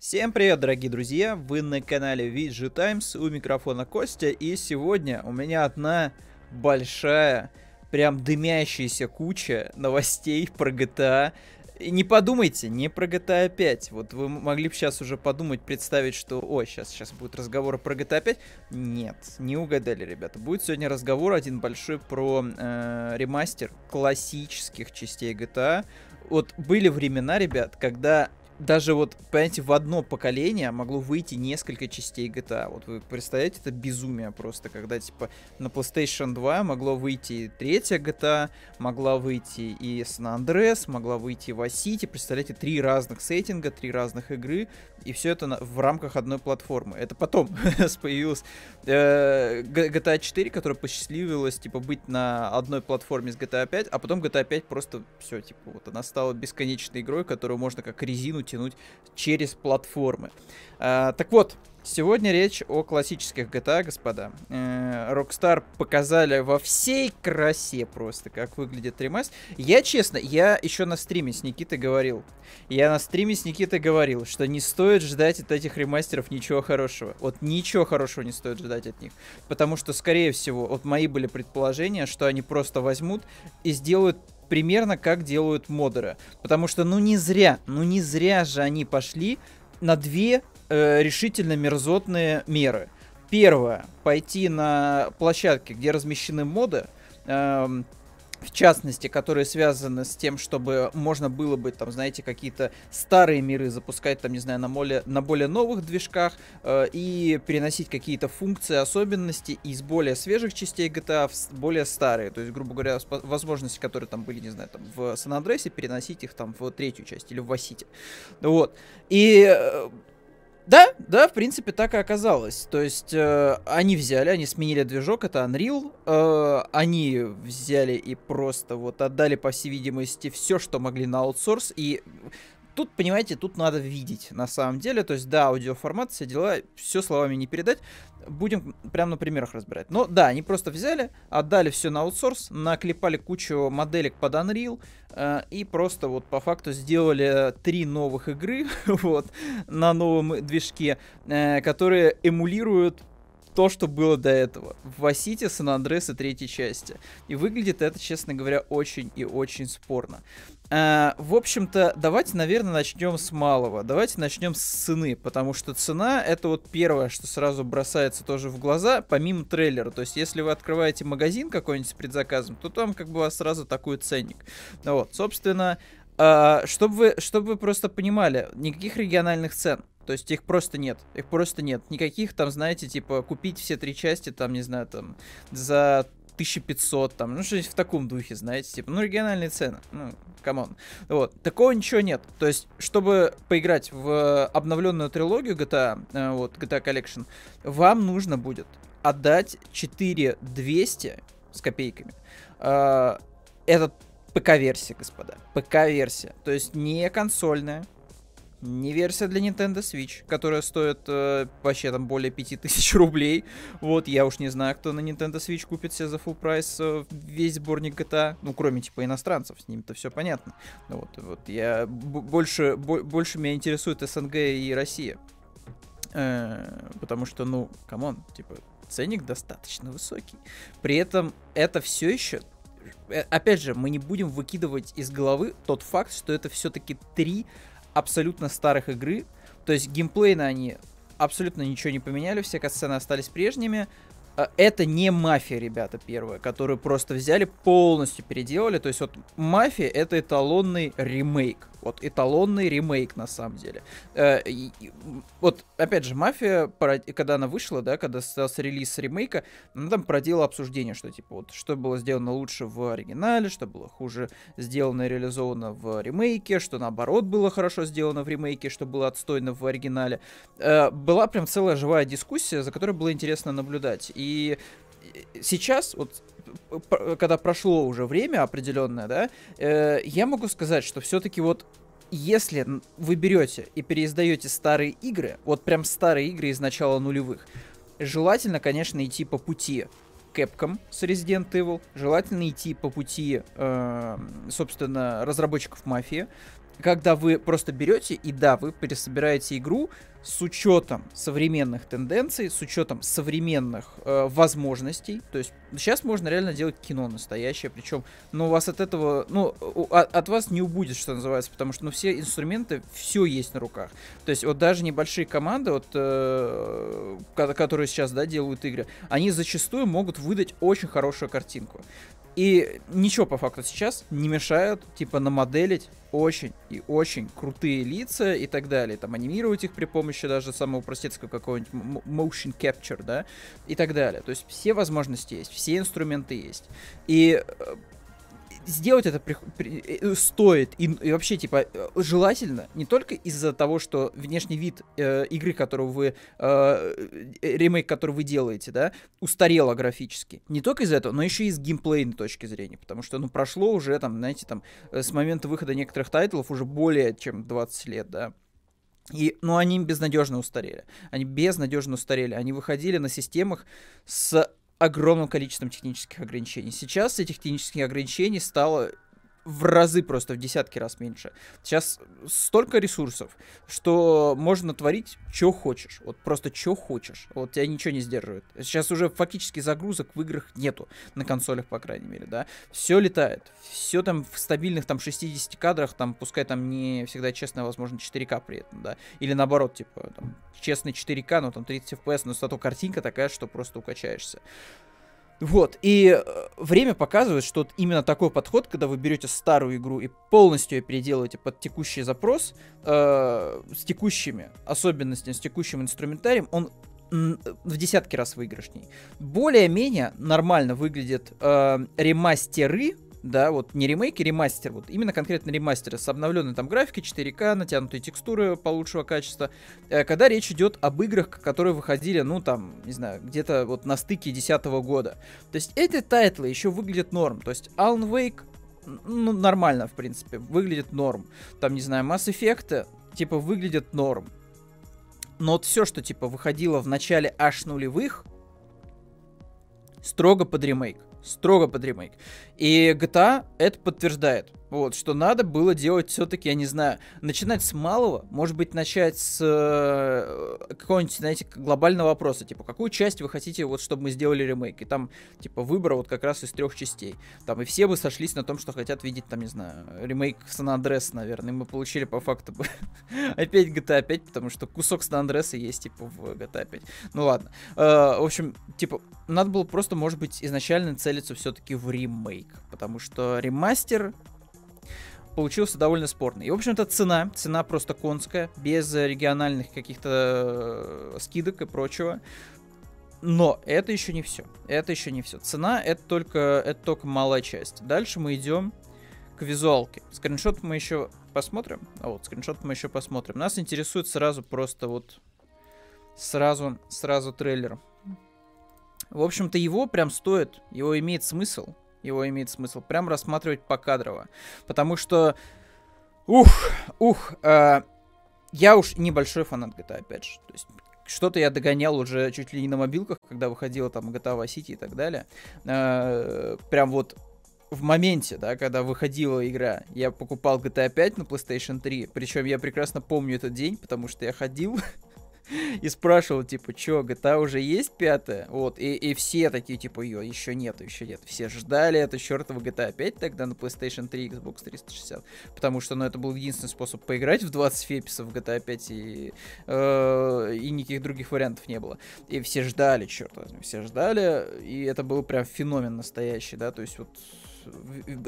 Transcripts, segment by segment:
Всем привет, дорогие друзья! Вы на канале VG Times, у микрофона Костя, и сегодня у меня одна большая, прям дымящаяся куча новостей про GTA. И не подумайте, не про GTA 5. Вот вы могли бы сейчас уже подумать, представить, что, ой, сейчас, сейчас будет разговор про GTA 5. Нет, не угадали, ребята. Будет сегодня разговор один большой про э, ремастер классических частей GTA. Вот были времена, ребят, когда даже вот, понимаете, в одно поколение могло выйти несколько частей GTA. Вот вы представляете, это безумие просто, когда, типа, на PlayStation 2 могло выйти третья GTA, могла выйти и San Andreas, могла выйти Vice City. Представляете, три разных сеттинга, три разных игры, и все это на, в рамках одной платформы. Это потом появилась э, GTA 4, которая посчастливилась, типа, быть на одной платформе с GTA 5, а потом GTA 5 просто все, типа, вот она стала бесконечной игрой, которую можно как резину тянуть через платформы. А, так вот, сегодня речь о классических GTA, господа. Э, Rockstar показали во всей красе просто, как выглядит ремастер. Я, честно, я еще на стриме с Никитой говорил. Я на стриме с Никитой говорил, что не стоит ждать от этих ремастеров ничего хорошего. Вот ничего хорошего не стоит ждать от них. Потому что, скорее всего, вот мои были предположения, что они просто возьмут и сделают примерно как делают модеры. Потому что, ну не зря, ну не зря же они пошли на две э, решительно мерзотные меры. Первое, пойти на площадки, где размещены моды, э, в частности, которые связаны с тем, чтобы можно было бы, там, знаете, какие-то старые миры запускать, там, не знаю, на более, на более новых движках э, и переносить какие-то функции, особенности из более свежих частей GTA в более старые. То есть, грубо говоря, возможности, которые там были, не знаю, там, в Сан-Андресе, переносить их там в третью часть или в Васите. Вот. И э, да, да, в принципе, так и оказалось. То есть э, они взяли, они сменили движок, это Unreal. Э, они взяли и просто вот отдали, по всей видимости, все, что могли на аутсорс. И тут, понимаете, тут надо видеть на самом деле. То есть, да, аудиоформат, все дела, все словами не передать. Будем прямо на примерах разбирать. Но да, они просто взяли, отдали все на аутсорс, наклепали кучу моделек под Unreal э, и просто вот по факту сделали три новых игры вот на новом движке, э, которые эмулируют то, что было до этого. В Васите, Сан-Андреас и третьей части. И выглядит это, честно говоря, очень и очень спорно. А, в общем-то, давайте, наверное, начнем с малого. Давайте начнем с цены, потому что цена это вот первое, что сразу бросается тоже в глаза, помимо трейлера. То есть, если вы открываете магазин какой-нибудь с предзаказом, то там как бы у вас сразу такой ценник. Вот, собственно, а, чтобы вы, чтобы вы просто понимали, никаких региональных цен. То есть их просто нет. Их просто нет. Никаких там, знаете, типа купить все три части, там, не знаю, там, за 1500, там, ну, что-нибудь в таком духе, знаете, типа, ну, региональные цены, ну, come on. Вот, такого ничего нет. То есть, чтобы поиграть в обновленную трилогию GTA, э, вот, GTA Collection, вам нужно будет отдать 4200 с копейками. Э, это ПК-версия, господа. ПК-версия. То есть не консольная, не версия для Nintendo Switch, которая стоит э, вообще там более 5000 рублей. Вот, я уж не знаю, кто на Nintendo Switch купит себе за full price э, весь сборник GTA. Ну, кроме типа иностранцев, с ним-то все понятно. Ну, вот, вот, я больше, больше меня интересует СНГ и Россия. Э, потому что, ну, come on, типа, ценник достаточно высокий. При этом это все еще э, опять же, мы не будем выкидывать из головы тот факт, что это все-таки три абсолютно старых игры. То есть геймплейно они абсолютно ничего не поменяли, все катсцены остались прежними. А, это не мафия, ребята, первая, которую просто взяли, полностью переделали. То есть вот мафия это эталонный ремейк. Вот эталонный ремейк на самом деле. Э, и, и, вот опять же, мафия, когда она вышла, да, когда состоялся релиз ремейка, она там проделала обсуждение, что типа вот что было сделано лучше в оригинале, что было хуже сделано и реализовано в ремейке, что наоборот было хорошо сделано в ремейке, что было отстойно в оригинале. Э, была прям целая живая дискуссия, за которой было интересно наблюдать. И сейчас, вот когда прошло уже время определенное, да, э, я могу сказать, что все-таки вот если вы берете и переиздаете старые игры, вот прям старые игры из начала нулевых, желательно, конечно, идти по пути Capcom с Resident Evil, желательно идти по пути, э, собственно, разработчиков Мафии, когда вы просто берете и да, вы пересобираете игру с учетом современных тенденций, с учетом современных э, возможностей. То есть сейчас можно реально делать кино настоящее, причем, ну, у вас от этого, ну, от, от вас не убудет, что называется, потому что, ну, все инструменты, все есть на руках. То есть вот даже небольшие команды, вот, э, которые сейчас, да, делают игры, они зачастую могут выдать очень хорошую картинку. И ничего по факту сейчас не мешают, типа, намоделить очень и очень крутые лица и так далее. Там анимировать их при помощи даже самого простецкого какого-нибудь motion capture, да, и так далее. То есть все возможности есть, все инструменты есть. И э, сделать это при, при, э, стоит и, и вообще типа э, желательно не только из-за того, что внешний вид э, игры, которую вы э, ремейк, который вы делаете, да, устарела графически. Не только из-за этого, но еще и с геймплейной точки зрения, потому что ну прошло уже там, знаете, там с момента выхода некоторых тайтлов уже более чем 20 лет, да. И, ну, они безнадежно устарели. Они безнадежно устарели. Они выходили на системах с огромным количеством технических ограничений. Сейчас этих технических ограничений стало в разы просто, в десятки раз меньше. Сейчас столько ресурсов, что можно творить, что хочешь. Вот просто что хочешь. Вот тебя ничего не сдерживает. Сейчас уже фактически загрузок в играх нету. На консолях, по крайней мере, да. Все летает. Все там в стабильных там 60 кадрах, там, пускай там не всегда честно, возможно, 4К при этом, да. Или наоборот, типа, там, честный 4К, но там 30 FPS, но зато картинка такая, что просто укачаешься. Вот, и э, время показывает, что вот именно такой подход, когда вы берете старую игру и полностью ее переделываете под текущий запрос, э, с текущими особенностями, с текущим инструментарием, он в десятки раз выигрышней. Более-менее нормально выглядят э, ремастеры да, вот не ремейки, ремастер, вот именно конкретно ремастер с обновленной там графикой, 4К, натянутые текстуры получшего качества, э, когда речь идет об играх, которые выходили, ну, там, не знаю, где-то вот на стыке 2010 года. То есть эти тайтлы еще выглядят норм, то есть Alan Wake, ну, нормально, в принципе, выглядит норм. Там, не знаю, Mass Effect, типа, выглядит норм. Но вот все, что, типа, выходило в начале аж нулевых, строго под ремейк строго под ремейк. И GTA это подтверждает. Вот, что надо было делать все-таки, я не знаю, начинать с малого, может быть, начать с э, какого-нибудь, знаете, глобального вопроса, типа, какую часть вы хотите, вот, чтобы мы сделали ремейк, и там, типа, выбора вот как раз из трех частей. Там, и все бы сошлись на том, что хотят видеть, там, не знаю, ремейк Сан Андреса, наверное, и мы получили по факту бы опять GTA 5, потому что кусок Сан Андреса есть, типа, в GTA 5. Ну ладно. Э, в общем, типа, надо было просто, может быть, изначально целиться все-таки в ремейк, потому что ремастер получился довольно спорный. И, в общем-то, цена, цена просто конская, без региональных каких-то э, скидок и прочего. Но это еще не все. Это еще не все. Цена это только, это только малая часть. Дальше мы идем к визуалке. Скриншот мы еще посмотрим. А вот, скриншот мы еще посмотрим. Нас интересует сразу просто вот сразу, сразу трейлер. В общем-то, его прям стоит, его имеет смысл его имеет смысл прям рассматривать покадрово. Потому что, ух, ух, э, я уж небольшой фанат GTA, опять же. То есть что-то я догонял уже чуть ли не на мобилках, когда выходила там GTA Vice City и так далее. Э, прям вот в моменте, да, когда выходила игра, я покупал GTA 5 на PlayStation 3. Причем я прекрасно помню этот день, потому что я ходил и спрашивал, типа, чё, GTA уже есть пятая? Вот, и, и все такие, типа, ее еще нет, еще нет. Все ждали это чертова GTA 5 тогда на PlayStation 3, Xbox 360, потому что, ну, это был единственный способ поиграть в 20 феписов в GTA 5, и, э, и никаких других вариантов не было. И все ждали, черт возьми, все ждали, и это был прям феномен настоящий, да, то есть вот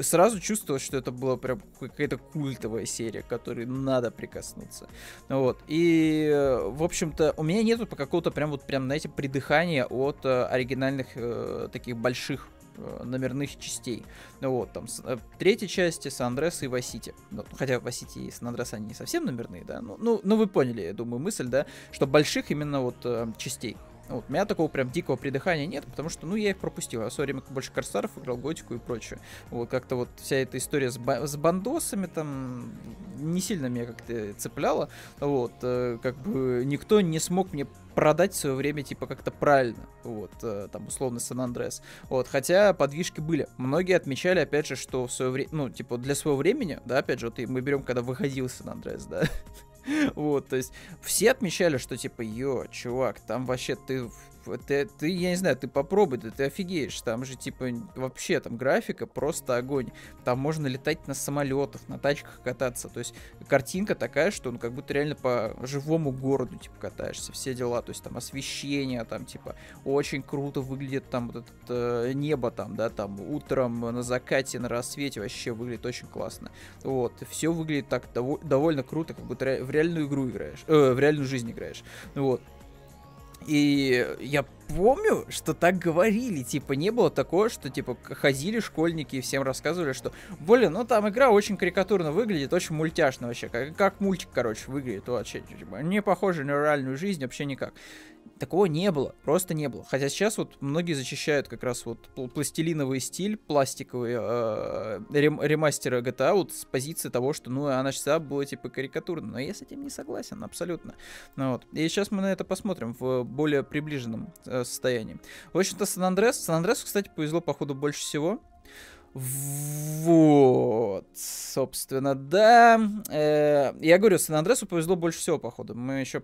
сразу чувствовалось, что это была прям какая-то культовая серия, к которой надо прикоснуться. Вот. И, в общем-то, у меня нету по какого-то прям вот прям, знаете, придыхания от э, оригинальных э, таких больших э, номерных частей. Ну вот, там, с, э, третьей части, Сан-Андрес и Васити. Ну, хотя Васити и Сан-Андрес, они не совсем номерные, да, ну, ну, ну, вы поняли, я думаю, мысль, да, что больших именно вот э, частей. Вот, у меня такого прям дикого придыхания нет, потому что, ну, я их пропустил. Я в свое время больше Корсаров играл, Готику и прочее. Вот, как-то вот вся эта история с, ба- с бандосами там не сильно меня как-то цепляла. Вот, э, как бы никто не смог мне продать в свое время, типа, как-то правильно, вот, э, там, условно, Сан-Андрес, вот, хотя подвижки были. Многие отмечали, опять же, что в свое время, ну, типа, для своего времени, да, опять же, вот мы берем, когда выходил Сан-Андрес, да, вот, то есть все отмечали, что типа, ё, чувак, там вообще ты ты, ты, я не знаю, ты попробуй, да ты офигеешь. Там же, типа, вообще там графика просто огонь. Там можно летать на самолетах, на тачках кататься. То есть картинка такая, что ну как будто реально по живому городу, типа, катаешься, все дела. То есть там освещение, там, типа, очень круто выглядит там вот это э, небо там, да, там утром на закате, на рассвете вообще выглядит очень классно. Вот, все выглядит так дов- довольно круто, как будто ре- в реальную игру играешь, э, в реальную жизнь играешь. Вот. И я помню, что так говорили, типа, не было такого, что, типа, ходили школьники и всем рассказывали, что, блин, ну там игра очень карикатурно выглядит, очень мультяшно вообще, как, как мультик, короче, выглядит вообще, типа, не похоже на реальную жизнь вообще никак. Такого не было, просто не было. Хотя сейчас вот многие зачищают как раз вот пластилиновый стиль, пластиковый э, рем, ремастеры GTA вот с позиции того, что, ну, она всегда была типа карикатурной. Но я с этим не согласен абсолютно. Ну, вот. И сейчас мы на это посмотрим в более приближенном э, состоянии. В общем-то, Сан-Андрес. Сан-Андресу, кстати, повезло, походу, больше всего. Вот, собственно, да. Э, я говорю, Сан-Андресу повезло больше всего, походу. Мы еще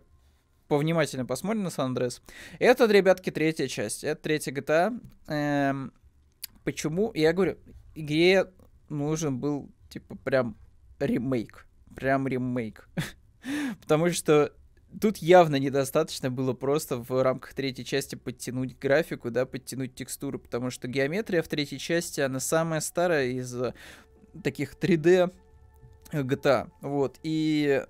повнимательно посмотрим на Сан Андреас. Это, ребятки, третья часть. Это третья GTA. Эм, почему? Я говорю, игре нужен был, типа, прям ремейк. Прям ремейк. Потому что тут явно недостаточно было просто в рамках третьей части подтянуть графику, да, подтянуть текстуру, потому что геометрия в третьей части, она самая старая из таких 3D GTA. Вот. И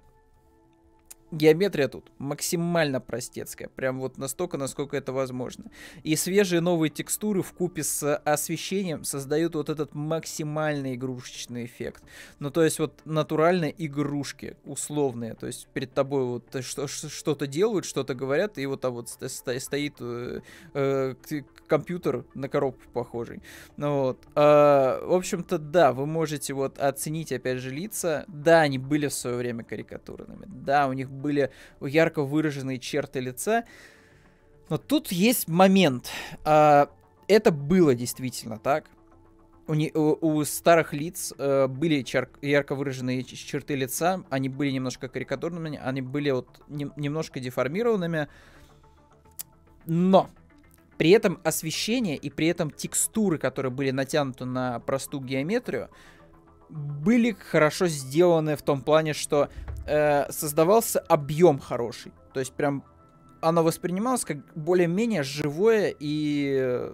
геометрия тут максимально простецкая, прям вот настолько, насколько это возможно. И свежие новые текстуры в купе с освещением создают вот этот максимальный игрушечный эффект. Ну, то есть вот натуральные игрушки, условные, то есть перед тобой вот что-то делают, что-то говорят, и вот там вот стоит э, э, компьютер на коробку похожий. Ну вот. А, в общем-то, да, вы можете вот оценить, опять же, лица. Да, они были в свое время карикатурными. Да, у них были ярко выраженные черты лица. Но тут есть момент. А, это было действительно так. У, не, у, у старых лиц э, были чар, ярко выраженные черты лица, они были немножко карикатурными, они были вот не, немножко деформированными, но при этом освещение и при этом текстуры, которые были натянуты на простую геометрию, были хорошо сделаны в том плане, что э, создавался объем хороший. То есть прям оно воспринималось как более-менее живое и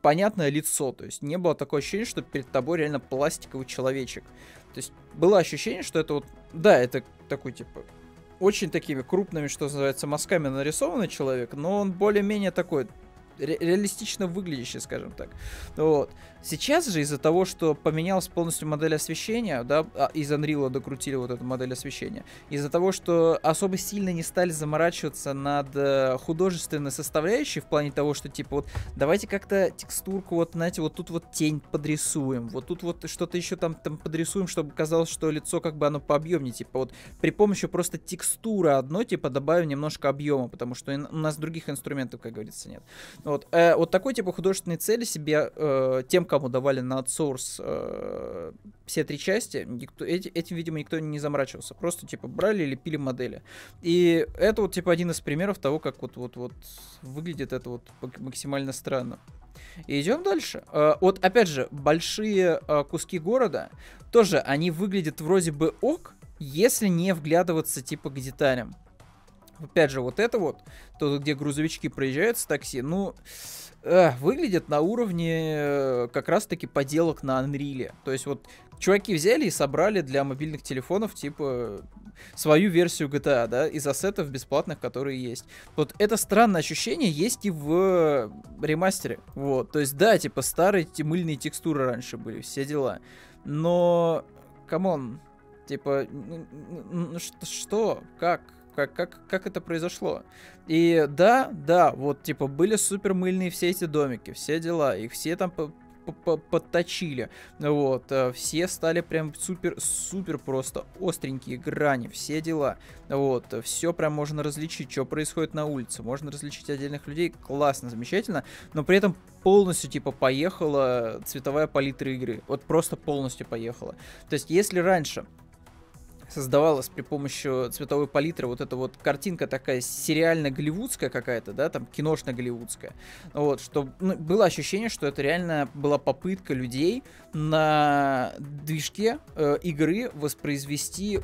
понятное лицо. То есть не было такое ощущение, что перед тобой реально пластиковый человечек. То есть было ощущение, что это вот, да, это такой типа очень такими крупными, что называется, мазками нарисованный человек, но он более-менее такой ре- реалистично выглядящий, скажем так. Вот. Сейчас же из-за того, что поменялась полностью модель освещения, да, а, из Unreal докрутили вот эту модель освещения, из-за того, что особо сильно не стали заморачиваться над э, художественной составляющей в плане того, что типа вот давайте как-то текстурку вот, знаете, вот тут вот тень подрисуем, вот тут вот что-то еще там, там подрисуем, чтобы казалось, что лицо как бы оно пообъемнее, типа вот при помощи просто текстуры одной, типа добавим немножко объема, потому что у нас других инструментов, как говорится, нет. Вот, э, вот такой типа художественной цели себе э, тем, кому давали на аутсорс э, все три части, никто, эти, этим, видимо, никто не заморачивался. Просто, типа, брали и лепили модели. И это вот, типа, один из примеров того, как вот, вот, вот выглядит это вот максимально странно. И идем дальше. Э, вот, опять же, большие э, куски города, тоже они выглядят вроде бы ок, если не вглядываться, типа, к деталям. Опять же, вот это вот, то, где грузовички проезжают с такси, ну, э, выглядит на уровне э, как раз-таки поделок на Unreal. То есть вот чуваки взяли и собрали для мобильных телефонов, типа, свою версию GTA, да, из ассетов бесплатных, которые есть. Вот это странное ощущение есть и в ремастере. Вот, то есть, да, типа, старые мыльные текстуры раньше были, все дела. Но, come on, типа, что, как, как, как, как это произошло. И да, да, вот, типа, были супер мыльные все эти домики, все дела, их все там подточили. Вот, э, все стали прям супер-супер просто остренькие грани, все дела. Вот, все прям можно различить, что происходит на улице, можно различить отдельных людей, классно, замечательно, но при этом полностью, типа, поехала цветовая палитра игры. Вот просто полностью поехала. То есть, если раньше создавалась при помощи цветовой палитры вот эта вот картинка такая сериально-голливудская какая-то, да, там киношно-голливудская. Вот, что ну, было ощущение, что это реально была попытка людей на движке э, игры воспроизвести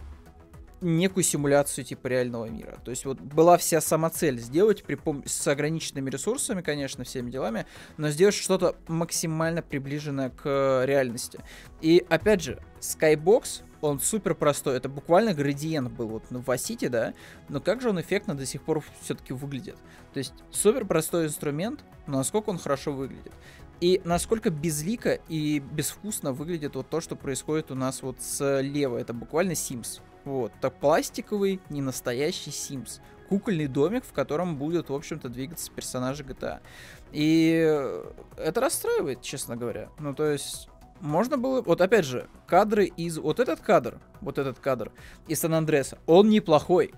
некую симуляцию типа реального мира. То есть вот была вся сама цель сделать при пом- с ограниченными ресурсами, конечно, всеми делами, но сделать что-то максимально приближенное к реальности. И опять же, Skybox он супер простой. Это буквально градиент был вот в Асите, да, но как же он эффектно до сих пор все-таки выглядит. То есть супер простой инструмент, но насколько он хорошо выглядит. И насколько безлико и безвкусно выглядит вот то, что происходит у нас вот слева. Это буквально Sims. Вот, так пластиковый, не настоящий Sims. Кукольный домик, в котором будут, в общем-то, двигаться персонажи GTA. И это расстраивает, честно говоря. Ну, то есть, можно было... Вот опять же, кадры из... Вот этот кадр, вот этот кадр из Сан-Андреса, он неплохой.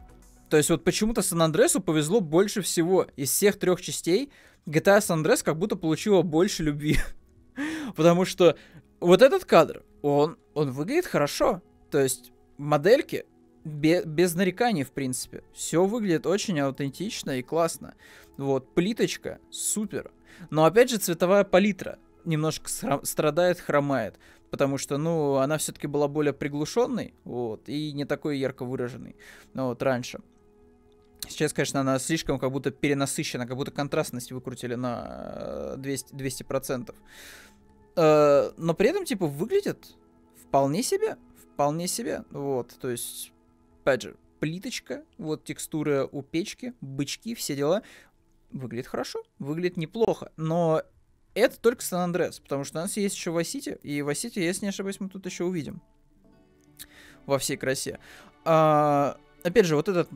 То есть вот почему-то Сан-Андресу повезло больше всего. Из всех трех частей GTA San Andreas как будто получила больше любви. Потому что вот этот кадр, он, он выглядит хорошо. То есть модельки без, без нареканий, в принципе. Все выглядит очень аутентично и классно. Вот, плиточка, супер. Но опять же цветовая палитра немножко страдает, хромает. Потому что, ну, она все-таки была более приглушенной, вот, и не такой ярко выраженной, ну, вот, раньше. Сейчас, конечно, она слишком как будто перенасыщена, как будто контрастность выкрутили на 200%. 200%. Э, но при этом, типа, выглядит вполне себе, вполне себе, вот, то есть, опять же, плиточка, вот текстура у печки, бычки, все дела, выглядит хорошо, выглядит неплохо, но это только Сан-Андреас, потому что у нас есть еще Васити, и Васити, если не ошибаюсь, мы тут еще увидим. Во всей красе. А, опять же, вот этот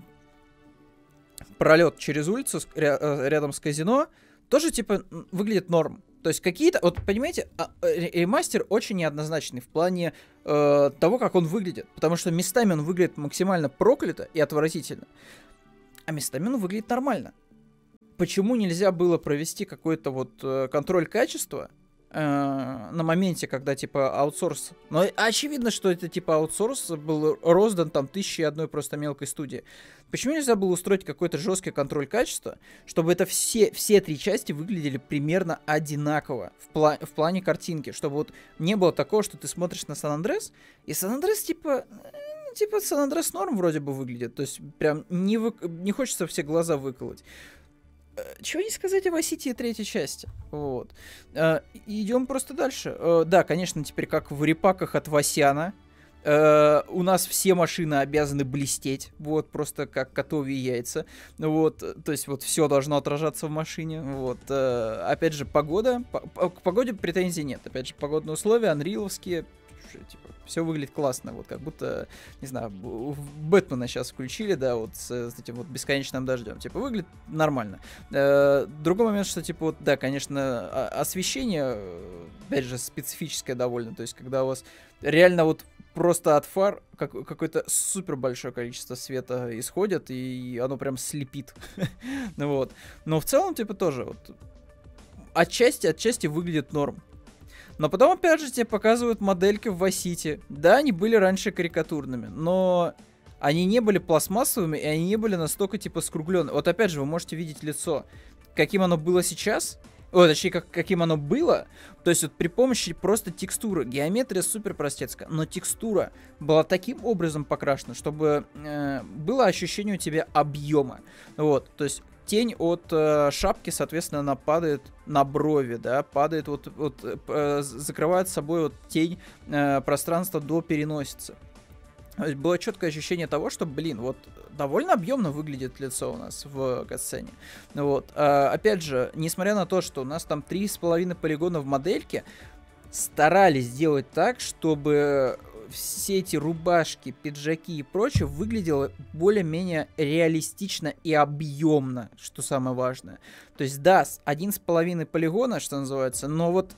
пролет через улицу э, рядом с казино тоже, типа, выглядит норм. То есть какие-то, вот понимаете, а, ремастер очень неоднозначный в плане э, того, как он выглядит. Потому что местами он выглядит максимально проклято и отвратительно. А местами он выглядит нормально почему нельзя было провести какой-то вот э, контроль качества э, на моменте, когда типа аутсорс. Но очевидно, что это типа аутсорс был роздан там тысячи одной просто мелкой студии. Почему нельзя было устроить какой-то жесткий контроль качества, чтобы это все, все три части выглядели примерно одинаково в, пла в плане картинки, чтобы вот не было такого, что ты смотришь на Сан-Андрес, и Сан-Андрес типа э, типа Сан-Андрес норм вроде бы выглядит, то есть прям не, вы... не хочется все глаза выколоть. Э, чего не сказать о Vice третьей части. Вот. Э, идем просто дальше. Э, да, конечно, теперь как в репаках от Васяна. у нас все машины обязаны блестеть, вот, просто как котовьи яйца, вот, то есть вот все должно отражаться в машине, вот, опять же, погода, к погоде претензий нет, опять же, погодные условия, анриловские, типа, все выглядит классно, вот как будто, не знаю, Бэтмена сейчас включили, да, вот с, с этим вот бесконечным дождем, типа, выглядит нормально. Э, другой момент, что, типа, вот, да, конечно, освещение, опять же, специфическое довольно, то есть, когда у вас реально вот просто от фар как, какое-то супер большое количество света исходит, и оно прям слепит. ну вот. Но в целом, типа, тоже вот отчасти, отчасти выглядит норм. Но потом, опять же, тебе показывают модельки в Васите. Да, они были раньше карикатурными, но они не были пластмассовыми, и они не были настолько, типа, скругленными. Вот опять же, вы можете видеть лицо. Каким оно было сейчас, о, точнее, как, каким оно было. То есть вот при помощи просто текстуры. Геометрия супер простецкая, но текстура была таким образом покрашена, чтобы э, было ощущение у тебя объема. Вот, то есть тень от э, шапки, соответственно, она падает на брови, да, падает вот, вот э, закрывает собой вот тень э, пространства до переносицы. То есть было четкое ощущение того, что, блин, вот довольно объемно выглядит лицо у нас в катсцене. Вот. А, опять же, несмотря на то, что у нас там 3,5 полигона в модельке, старались сделать так, чтобы все эти рубашки, пиджаки и прочее выглядело более-менее реалистично и объемно, что самое важное. То есть, да, один с половиной полигона, что называется, но вот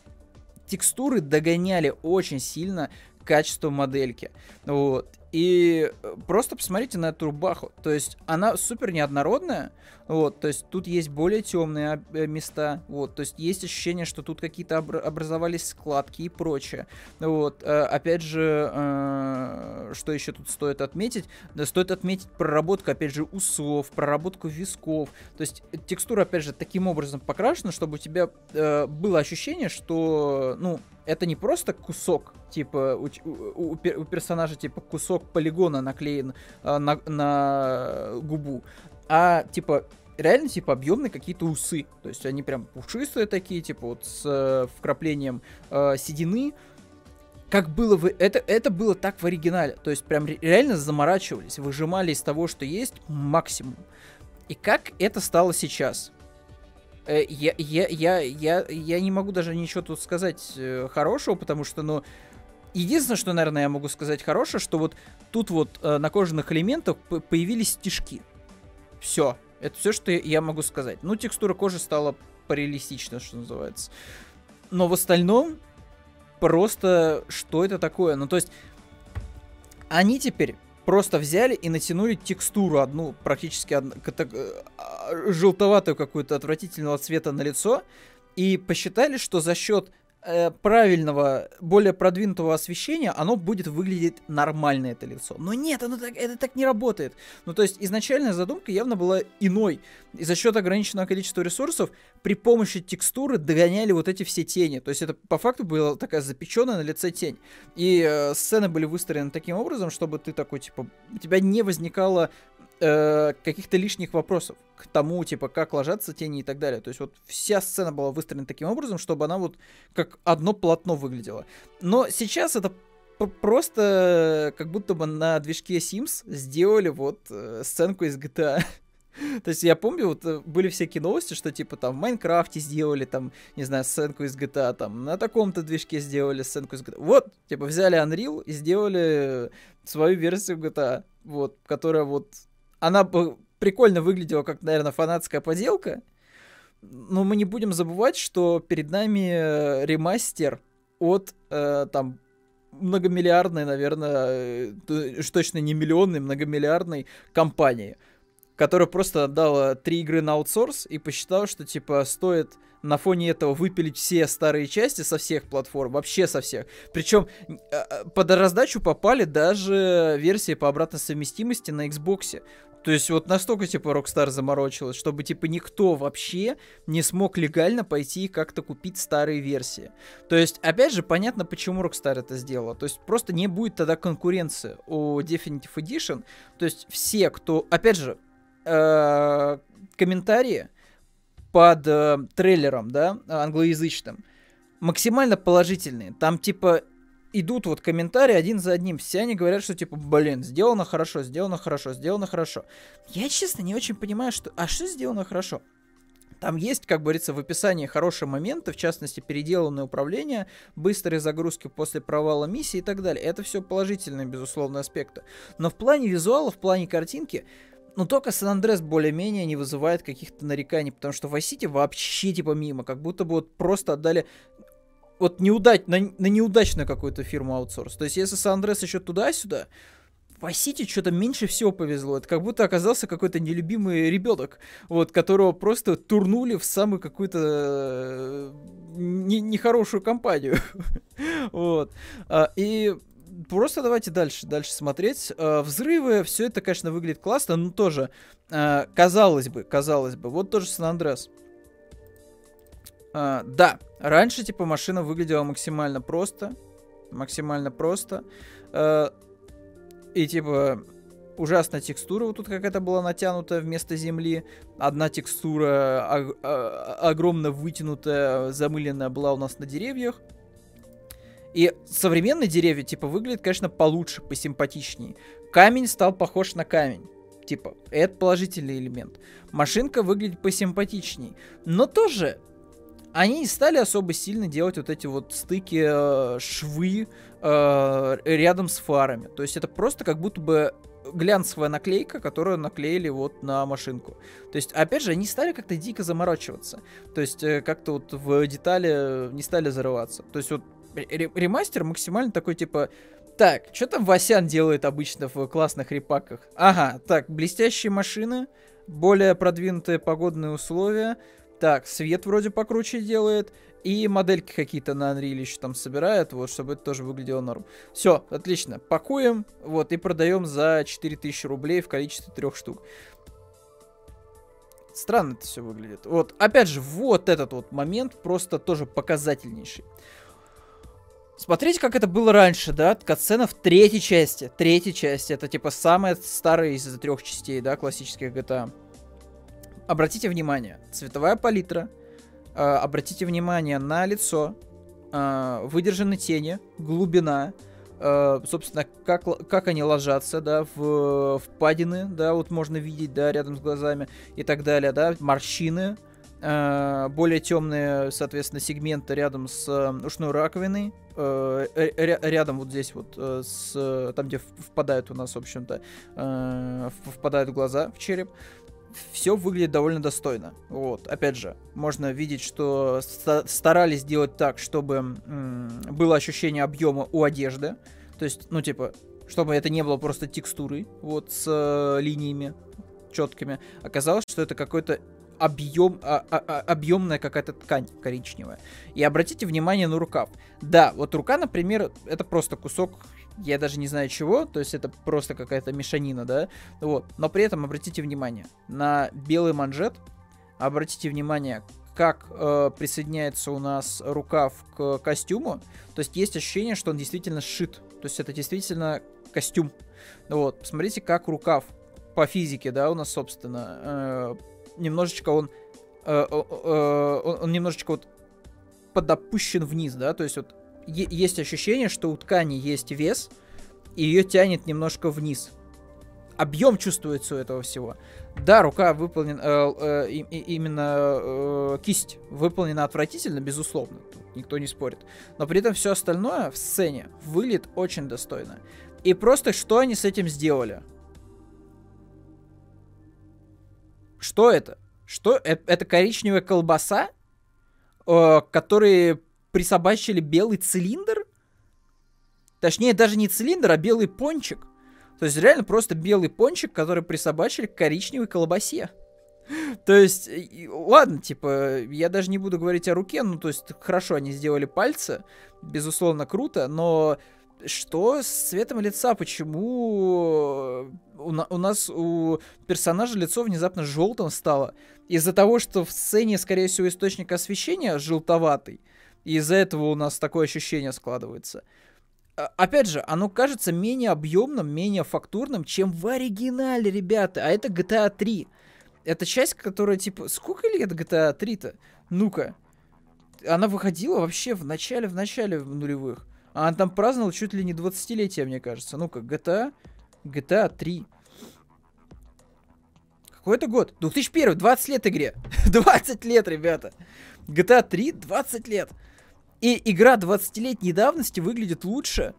текстуры догоняли очень сильно качество модельки. Вот. И э, просто посмотрите на эту рубаху. То есть она супер неоднородная. Вот, то есть тут есть более темные э, места. Вот, то есть есть ощущение, что тут какие-то образовались складки и прочее. Вот, э, опять же, что еще тут стоит отметить? Да, стоит отметить проработку, опять же, усов, проработку висков. То есть текстура, опять же, таким образом покрашена, чтобы у тебя было ощущение, что, ну, это не просто кусок, типа у, у, у персонажа типа кусок полигона наклеен э, на, на губу, а типа реально типа объемные какие-то усы, то есть они прям пушистые такие, типа вот с э, вкраплением э, седины. Как было в... Это, это было так в оригинале. То есть прям реально заморачивались, выжимали из того, что есть, максимум. И как это стало сейчас? Э, я, я, я, я, я не могу даже ничего тут сказать э, хорошего, потому что, ну, единственное, что, наверное, я могу сказать хорошее, что вот тут вот э, на кожаных элементах появились стежки. Все. Это все, что я могу сказать. Ну, текстура кожи стала пореалистична, что называется. Но в остальном просто что это такое? Ну, то есть они теперь просто взяли и натянули текстуру одну, практически одну, а, желтоватую какую-то отвратительного цвета на лицо, и посчитали, что за счет э, правильного, более продвинутого освещения, оно будет выглядеть нормально, это лицо. Но нет, оно так, это так не работает. Ну, то есть, изначальная задумка явно была иной. И за счет ограниченного количества ресурсов при помощи текстуры догоняли вот эти все тени. То есть, это по факту была такая запеченная на лице тень. И э, сцены были выстроены таким образом, чтобы ты такой, типа, у тебя не возникало э, каких-то лишних вопросов к тому, типа, как ложатся тени и так далее. То есть вот вся сцена была выстроена таким образом, чтобы она вот как одно полотно выглядела. Но сейчас это просто как будто бы на движке Sims сделали вот э, сценку из GTA. То есть я помню, вот э, были всякие новости, что типа там в Майнкрафте сделали там, не знаю, сценку из GTA, там на таком-то движке сделали сценку из GTA. Вот, типа взяли Unreal и сделали свою версию GTA, вот, которая вот она бы прикольно выглядела, как, наверное, фанатская поделка. Но мы не будем забывать, что перед нами э, ремастер от э, там многомиллиардной, наверное, э, точно не миллионной, многомиллиардной компании, которая просто отдала три игры на аутсорс и посчитала, что типа стоит на фоне этого выпилить все старые части со всех платформ, вообще со всех. Причем э, под раздачу попали даже версии по обратной совместимости на Xbox. То есть вот настолько, типа, Rockstar заморочилась, чтобы, типа, никто вообще не смог легально пойти и как-то купить старые версии. То есть, опять же, понятно, почему Rockstar это сделала. То есть, просто не будет тогда конкуренции у Definitive Edition. То есть, все, кто... Опять же, э, комментарии под э, трейлером, да, англоязычным, максимально положительные. Там, типа, идут вот комментарии один за одним. Все они говорят, что типа, блин, сделано хорошо, сделано хорошо, сделано хорошо. Я, честно, не очень понимаю, что... А что сделано хорошо? Там есть, как говорится, в описании хорошие моменты, в частности, переделанное управление, быстрые загрузки после провала миссии и так далее. Это все положительные, безусловно, аспекты. Но в плане визуала, в плане картинки, ну, только Сан-Андрес более-менее не вызывает каких-то нареканий, потому что в Vice вообще типа мимо, как будто бы вот просто отдали вот неудач, на, на неудачную какую-то фирму аутсорс. То есть, если Сан-Андрес еще туда-сюда, Васити что-то меньше всего повезло. Это как будто оказался какой-то нелюбимый ребенок, вот, которого просто турнули в самую какую-то э, не, нехорошую компанию. вот. А, и просто давайте дальше, дальше смотреть. А, взрывы, все это, конечно, выглядит классно, но тоже, а, казалось бы, казалось бы, вот тоже Сан-Андрес. А, да, раньше, типа, машина выглядела максимально просто. Максимально просто. А, и, типа, ужасная текстура вот тут какая-то была натянута вместо земли. Одна текстура ог- а, огромно вытянутая, замыленная была у нас на деревьях. И современные деревья, типа, выглядят, конечно, получше, посимпатичнее. Камень стал похож на камень. Типа, это положительный элемент. Машинка выглядит посимпатичней. Но тоже они не стали особо сильно делать вот эти вот стыки, э, швы э, рядом с фарами. То есть это просто как будто бы глянцевая наклейка, которую наклеили вот на машинку. То есть, опять же, они стали как-то дико заморачиваться. То есть, э, как-то вот в детали не стали зарываться. То есть, вот ремастер максимально такой, типа, так, что там Васян делает обычно в классных репаках? Ага, так, блестящие машины, более продвинутые погодные условия, так, свет вроде покруче делает, и модельки какие-то на Unreal еще там собирают, вот, чтобы это тоже выглядело норм. Все, отлично. Пакуем, вот, и продаем за 4000 рублей в количестве трех штук. Странно это все выглядит. Вот, опять же, вот этот вот момент просто тоже показательнейший. Смотрите, как это было раньше, да? Катсцена в третьей части. Третьей части. Это типа самая старая из трех частей, да, классических GTA. Обратите внимание, цветовая палитра, а, обратите внимание на лицо, э, выдержаны тени, глубина, э, собственно, как, как они ложатся, да, в впадины, да, вот можно видеть, да, рядом с глазами и так далее, да, морщины, э, более темные, соответственно, сегменты рядом с э, ушной раковиной, э, рядом вот здесь вот э, с там, где впадают у нас, в общем-то, э, впадают глаза в череп, все выглядит довольно достойно. Вот, опять же, можно видеть, что старались сделать так, чтобы было ощущение объема у одежды. То есть, ну, типа, чтобы это не было просто текстурой, вот, с э, линиями четкими. Оказалось, что это какой-то объем, а, а, а, объемная какая-то ткань коричневая. И обратите внимание на рукав. Да, вот рука, например, это просто кусок я даже не знаю чего, то есть это просто какая-то мешанина, да, вот, но при этом обратите внимание на белый манжет, обратите внимание, как э, присоединяется у нас рукав к костюму, то есть есть ощущение, что он действительно сшит, то есть это действительно костюм, вот, посмотрите, как рукав по физике, да, у нас, собственно, э, немножечко он, э, э, он, он немножечко вот подопущен вниз, да, то есть вот есть ощущение, что у ткани есть вес, и ее тянет немножко вниз. Объем чувствуется у этого всего. Да, рука выполнена, э, э, именно э, кисть выполнена отвратительно, безусловно, никто не спорит. Но при этом все остальное в сцене выглядит очень достойно. И просто что они с этим сделали? Что это? Что? Это, это коричневая колбаса, э, которые присобачили белый цилиндр. Точнее, даже не цилиндр, а белый пончик. То есть реально просто белый пончик, который присобачили к коричневой колбасе. То есть, ладно, типа, я даже не буду говорить о руке, ну, то есть, хорошо, они сделали пальцы, безусловно, круто, но что с цветом лица? Почему у, на, у нас у персонажа лицо внезапно желтым стало? Из-за того, что в сцене, скорее всего, источник освещения желтоватый, и из-за этого у нас такое ощущение складывается. А, опять же, оно кажется менее объемным, менее фактурным, чем в оригинале, ребята. А это GTA 3. Это часть, которая, типа, сколько лет GTA 3-то? Ну-ка. Она выходила вообще в начале, в начале нулевых. А она там праздновала чуть ли не 20-летие, мне кажется. Ну-ка, GTA, GTA 3. Какой это год? 2001, 20 лет игре. 20 лет, ребята. GTA 3, 20 лет. И игра 20-летней давности выглядит лучше.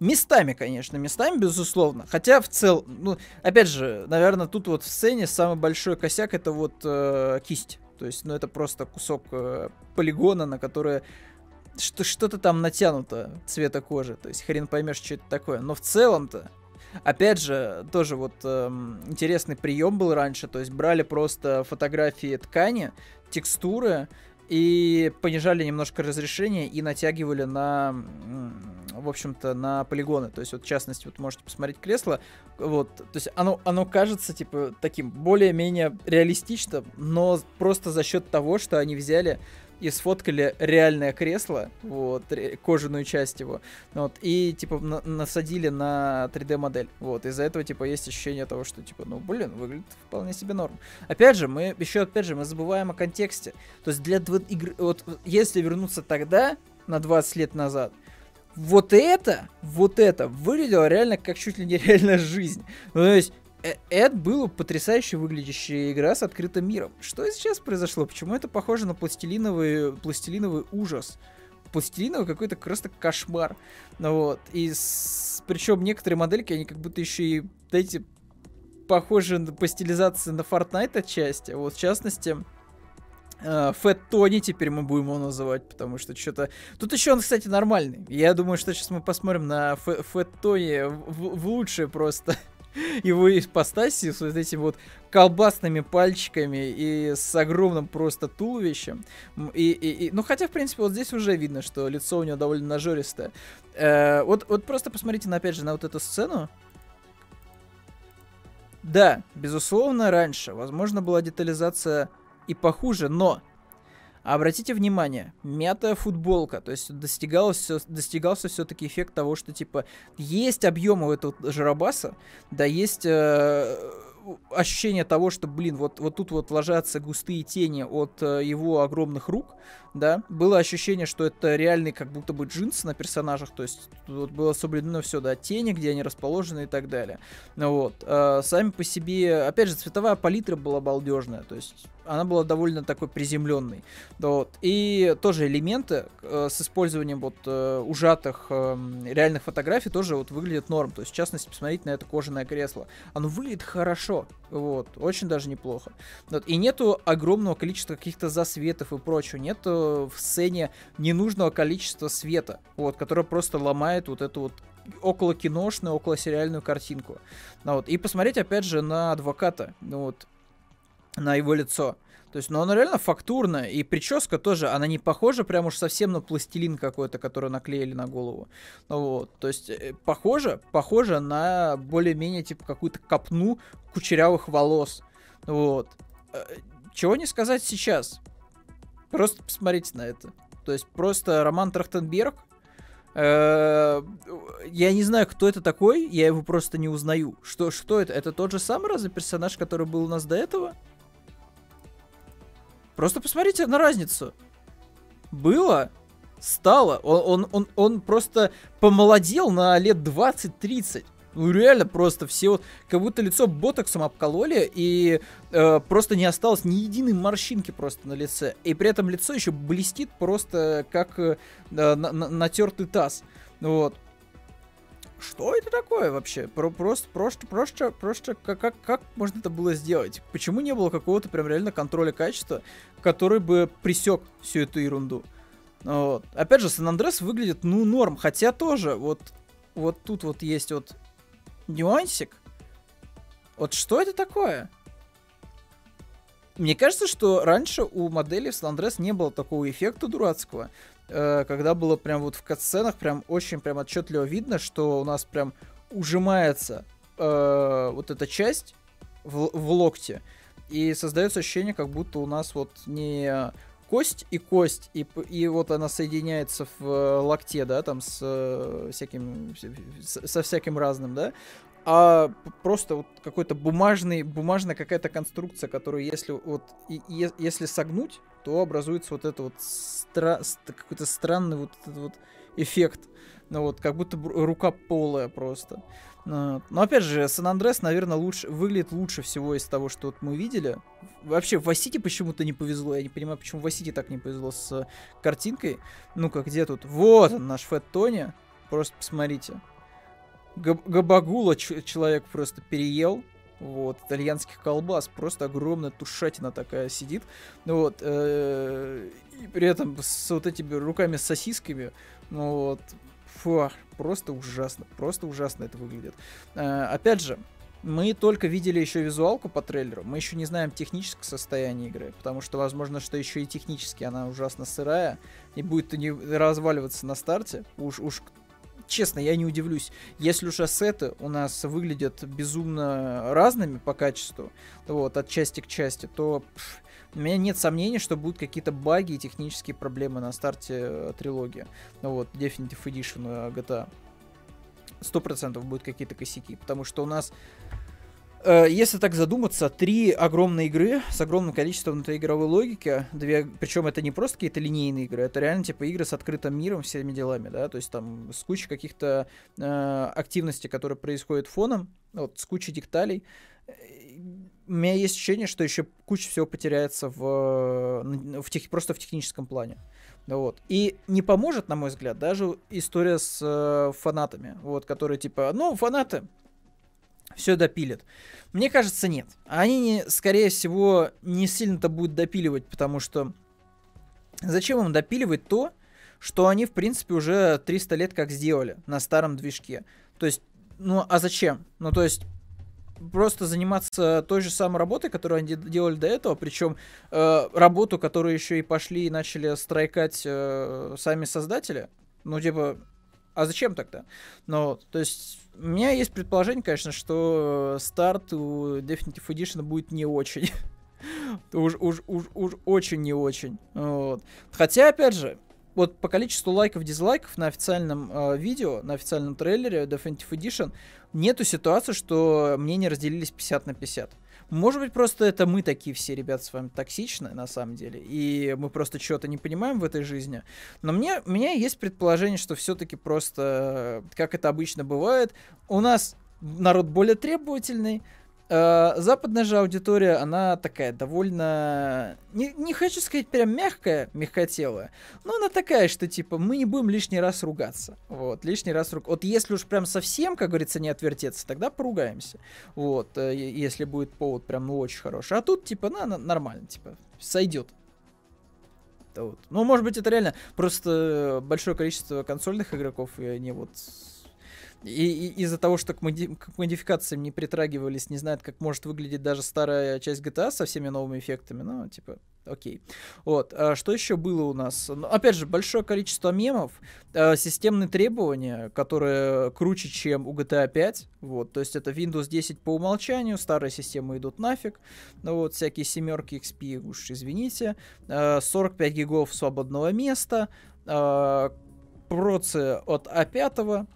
Местами, конечно, местами, безусловно. Хотя в целом, ну, опять же, наверное, тут вот в сцене самый большой косяк это вот э, кисть. То есть, ну, это просто кусок э, полигона, на которое что, что-то там натянуто цвета кожи. То есть, хрен поймешь, что это такое. Но в целом-то, опять же, тоже вот э, интересный прием был раньше. То есть, брали просто фотографии ткани, текстуры, и понижали немножко разрешение и натягивали на, в общем-то, на полигоны. То есть, вот, в частности, вот можете посмотреть кресло, вот, то есть оно, оно кажется, типа, таким более-менее реалистичным, но просто за счет того, что они взяли и сфоткали реальное кресло, вот, кожаную часть его, вот, и, типа, на насадили на 3D-модель, вот, из-за этого, типа, есть ощущение того, что, типа, ну, блин, выглядит вполне себе норм. Опять же, мы, еще, опять же, мы забываем о контексте, то есть для игры, вот, если вернуться тогда, на 20 лет назад, вот это, вот это выглядело реально как чуть ли не реальная жизнь. Ну, то есть, это была потрясающе выглядящая игра с открытым миром. Что сейчас произошло? Почему это похоже на пластилиновый, пластилиновый ужас? пластилиновый какой-то просто кошмар. Ну вот. И с... причем некоторые модельки, они как будто еще и, знаете, похожи по стилизации на Fortnite отчасти. Вот, в частности, Фэт Тони теперь мы будем его называть, потому что что-то... Тут еще он, кстати, нормальный. Я думаю, что сейчас мы посмотрим на Фэт Тони в, в лучшее просто его ипостаси с вот этими вот колбасными пальчиками и с огромным просто туловищем. И, и, и, ну, хотя, в принципе, вот здесь уже видно, что лицо у него довольно нажористое. Э, вот, вот просто посмотрите, на, опять же, на вот эту сцену. Да, безусловно, раньше, возможно, была детализация и похуже, но обратите внимание, мятая футболка, то есть достигалось, достигался все-таки эффект того, что типа есть объем у этого жиробаса, да, есть э, ощущение того, что, блин, вот, вот тут вот ложатся густые тени от э, его огромных рук, да, было ощущение, что это реальный как будто бы джинсы на персонажах, то есть вот было соблюдено все, да, тени, где они расположены и так далее. Ну вот, э, сами по себе, опять же, цветовая палитра была балдежная, то есть она была довольно такой приземленной. Вот. И тоже элементы э, с использованием вот э, ужатых э, реальных фотографий тоже вот выглядят норм. То есть, в частности, посмотрите на это кожаное кресло. Оно выглядит хорошо. Вот. Очень даже неплохо. Вот. И нету огромного количества каких-то засветов и прочего. Нету в сцене ненужного количества света, вот, которое просто ломает вот эту вот около киношную, около сериальную картинку. Ну, вот. И посмотреть, опять же, на адвоката, ну, вот, на его лицо. То есть, ну, оно реально фактурное, и прическа тоже, она не похожа прям уж совсем на пластилин какой-то, который наклеили на голову. Ну, вот, то есть, э, похоже, похоже на более-менее, типа, какую-то копну кучерявых волос. Вот. Э, чего не сказать сейчас. Просто посмотрите на это. То есть просто Роман Трахтенберг. Э, я не знаю, кто это такой, я его просто не узнаю. Что, что это? Это тот же самый разве персонаж, который был у нас до этого? Просто посмотрите на разницу. Было, стало. Он, он, он, он просто помолодел на лет 20-30. Ну реально просто все вот, как будто лицо ботоксом обкололи, и э, просто не осталось ни единой морщинки просто на лице. И при этом лицо еще блестит просто как э, на, на, натертый таз. Вот. Что это такое вообще? Про, просто, просто, просто, просто, как, как, как можно это было сделать? Почему не было какого-то прям реально контроля качества, который бы присек всю эту ерунду? Вот. Опять же, Сан-Андрес выглядит, ну, норм, хотя тоже, вот, вот тут вот есть вот нюансик. Вот что это такое? Мне кажется, что раньше у модели в San не было такого эффекта дурацкого, когда было прям вот в катсценах прям очень прям отчетливо видно, что у нас прям ужимается э, вот эта часть в, в локте, и создается ощущение, как будто у нас вот не кость и кость, и, и вот она соединяется в э, локте, да, там с э, всяким, со всяким разным, да, а просто вот какой-то бумажный, бумажная какая-то конструкция, которую если вот, и, и, если согнуть, то образуется вот это вот стра- какой-то странный вот этот вот эффект, ну вот, как будто рука полая просто. Но, но опять же, Сан-Андрес, наверное, лучше, выглядит лучше всего из того, что вот мы видели. Вообще, в Васити почему-то не повезло. Я не понимаю, почему в Васити так не повезло с картинкой. Ну-ка, где тут? Вот он, наш Фэт Тони. Просто посмотрите. Габагула человек просто переел. Вот, итальянских колбас, просто огромная тушатина такая сидит. Ну вот, э, и при этом с вот этими руками с сосисками, ну вот, фу, просто ужасно, просто ужасно это выглядит. Э, опять же, мы только видели еще визуалку по трейлеру, мы еще не знаем техническое состояние игры, потому что, возможно, что еще и технически она ужасно сырая и будет не разваливаться на старте. Уж, уж честно, я не удивлюсь. Если уж ассеты у нас выглядят безумно разными по качеству, вот, от части к части, то пф, у меня нет сомнений, что будут какие-то баги и технические проблемы на старте э, трилогии. Ну вот, Definitive Edition э, GTA. Сто процентов будут какие-то косяки, потому что у нас если так задуматься, три огромные игры с огромным количеством внутриигровой логики, две, причем это не просто какие-то линейные игры, это реально типа игры с открытым миром, всеми делами, да, то есть там с кучей каких-то э, активностей, которые происходят фоном, вот, с кучей деталей. У меня есть ощущение, что еще куча всего потеряется в, в тех, просто в техническом плане. Вот. И не поможет, на мой взгляд, даже история с э, фанатами, вот, которые типа, ну, фанаты все допилят. Мне кажется, нет. Они, не, скорее всего, не сильно-то будут допиливать, потому что зачем им допиливать то, что они, в принципе, уже 300 лет как сделали на старом движке. То есть, ну, а зачем? Ну, то есть, просто заниматься той же самой работой, которую они делали до этого, причем э, работу, которую еще и пошли и начали страйкать э, сами создатели. Ну, типа, а зачем тогда? Ну, то есть, у меня есть предположение, конечно, что старт у Definitive Edition будет не очень. уж, уж, уж, уж очень не очень. Вот. Хотя, опять же, вот по количеству лайков, дизлайков на официальном э, видео, на официальном трейлере Definitive Edition, нету ситуации, что мнения разделились 50 на 50. Может быть, просто это мы такие все ребята с вами токсичны, на самом деле, и мы просто чего-то не понимаем в этой жизни. Но мне, у меня есть предположение, что все-таки просто, как это обычно бывает, у нас народ более требовательный, Э, западная же аудитория, она такая довольно, не, не хочу сказать прям мягкая, мягкотелая, но она такая, что типа мы не будем лишний раз ругаться. Вот, лишний раз ругаться. Вот если уж прям совсем, как говорится, не отвертеться, тогда поругаемся. Вот, э, если будет повод прям ну очень хороший. А тут типа, ну, нормально, типа, сойдет. Вот. Ну, может быть, это реально просто большое количество консольных игроков, и они вот и, и из-за того, что к, моди- к модификациям не притрагивались, не знают, как может выглядеть даже старая часть GTA со всеми новыми эффектами, ну, типа, окей. Вот, а что еще было у нас? Ну, опять же, большое количество мемов, э, системные требования, которые круче, чем у GTA 5, вот, то есть это Windows 10 по умолчанию, старые системы идут нафиг, ну, вот, всякие семерки XP, уж извините, э, 45 гигов свободного места, э, процы от А5,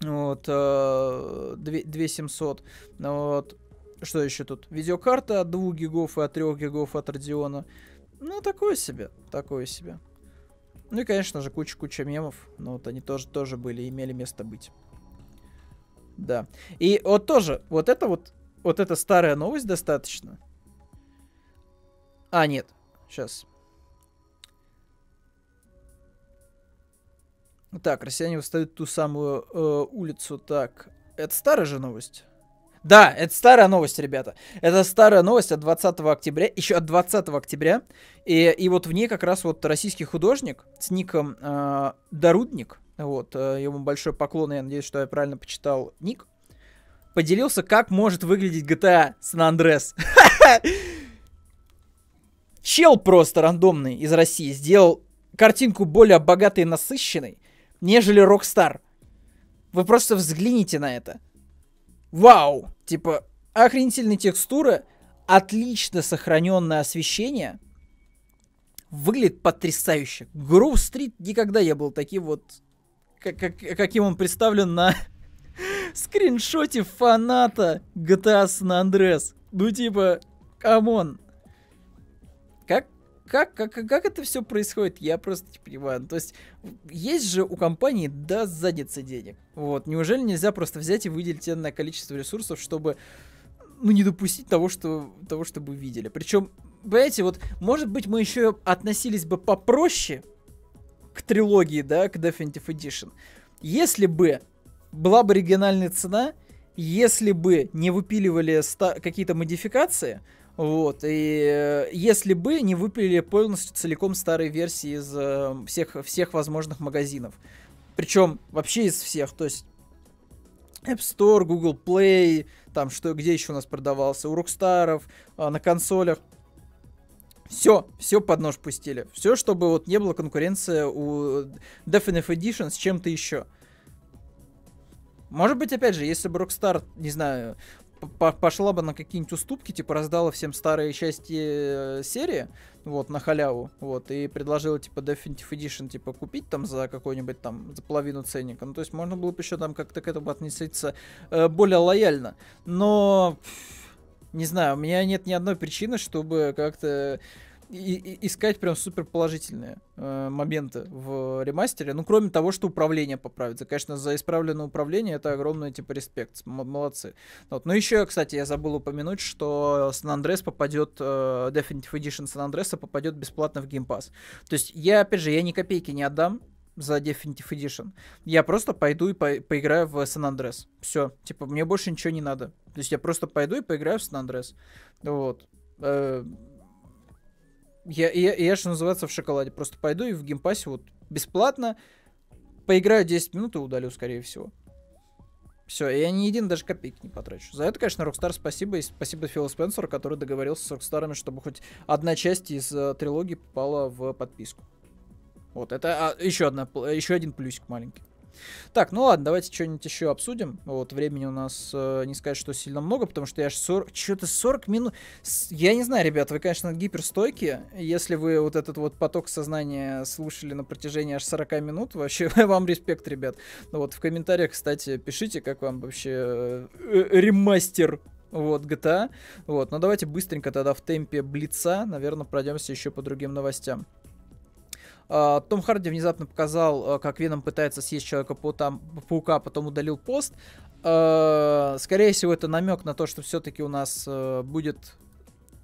вот, э, 2700. Вот. Что еще тут? Видеокарта от 2 гигов и от 3 гигов от Radeon. Ну, такое себе, такое себе. Ну и, конечно же, куча-куча мемов. Но вот они тоже, тоже были, имели место быть. Да. И вот тоже, вот это вот, вот эта старая новость достаточно. А, нет. Сейчас. Так, россияне восстают ту самую э, улицу. Так, это старая же новость? Да, это старая новость, ребята. Это старая новость от 20 октября, еще от 20 октября. И, и вот в ней как раз вот российский художник с ником э, Дорудник, вот, э, ему большой поклон, я надеюсь, что я правильно почитал ник, поделился, как может выглядеть GTA San Andreas. Чел просто рандомный из России сделал картинку более богатой и насыщенной, нежели Rockstar. Вы просто взгляните на это. Вау! Типа, охренительные текстуры, отлично сохраненное освещение. Выглядит потрясающе. Грув Стрит никогда не был таким вот, как, как, каким он представлен на скриншоте фаната GTA San Andreas. Ну типа, come on. Как как, как, это все происходит, я просто не понимаю. Ну, то есть, есть же у компании да задницы денег. Вот, неужели нельзя просто взять и выделить энное количество ресурсов, чтобы ну, не допустить того, что, того, что вы видели. Причем, понимаете, вот, может быть, мы еще относились бы попроще к трилогии, да, к Definitive Edition, если бы была бы региональная цена, если бы не выпиливали какие-то модификации, вот, и э, если бы не выпилили полностью целиком старые версии из э, всех, всех возможных магазинов. Причем вообще из всех, то есть App Store, Google Play, там что, где еще у нас продавался, у Rockstar, э, на консолях. Все, все под нож пустили. Все, чтобы вот не было конкуренции у Definitive Edition с чем-то еще. Может быть, опять же, если бы Rockstar, не знаю, пошла бы на какие-нибудь уступки, типа раздала всем старые части э, серии, вот, на халяву, вот, и предложила, типа, Definitive Edition, типа, купить там за какой-нибудь там, за половину ценника. Ну, то есть можно было бы еще там как-то к этому относиться э, более лояльно. Но, не знаю, у меня нет ни одной причины, чтобы как-то и, и, искать прям супер положительные э, моменты в ремастере. Ну, кроме того, что управление поправится. Конечно, за исправленное управление это огромный, типа, респект. Молодцы. Вот. Ну, еще, кстати, я забыл упомянуть, что San Andreas попадет, э, Definitive Edition San Andreas попадет бесплатно в Game Pass. То есть, я, опять же, я ни копейки не отдам за Definitive Edition. Я просто пойду и по поиграю в San Andreas. Все. Типа, мне больше ничего не надо. То есть, я просто пойду и поиграю в San Andreas. Вот. Э я, я, я что называется в шоколаде. Просто пойду и в геймпассе вот бесплатно поиграю 10 минут и удалю, скорее всего. Все, я ни един даже копейки не потрачу. За это, конечно, Rockstar спасибо. И спасибо Филу Спенсеру, который договорился с Rockstar, чтобы хоть одна часть из uh, трилогии попала в подписку. Вот, это а, еще, одна, еще один плюсик маленький. Так, ну ладно, давайте что-нибудь еще обсудим. Вот, времени у нас э, не сказать, что сильно много, потому что я аж 40... Что-то 40 минут... Я не знаю, ребята, вы, конечно, гиперстойки. Если вы вот этот вот поток сознания слушали на протяжении аж 40 минут, вообще вам респект, ребят. Ну вот, в комментариях, кстати, пишите, как вам вообще э, э, ремастер вот, GTA. Вот, но давайте быстренько тогда в темпе блица, наверное, пройдемся еще по другим новостям. А, Том Харди внезапно показал, а, как Веном пытается съесть Человека-паука, потом удалил пост. А, скорее всего, это намек на то, что все-таки у нас будет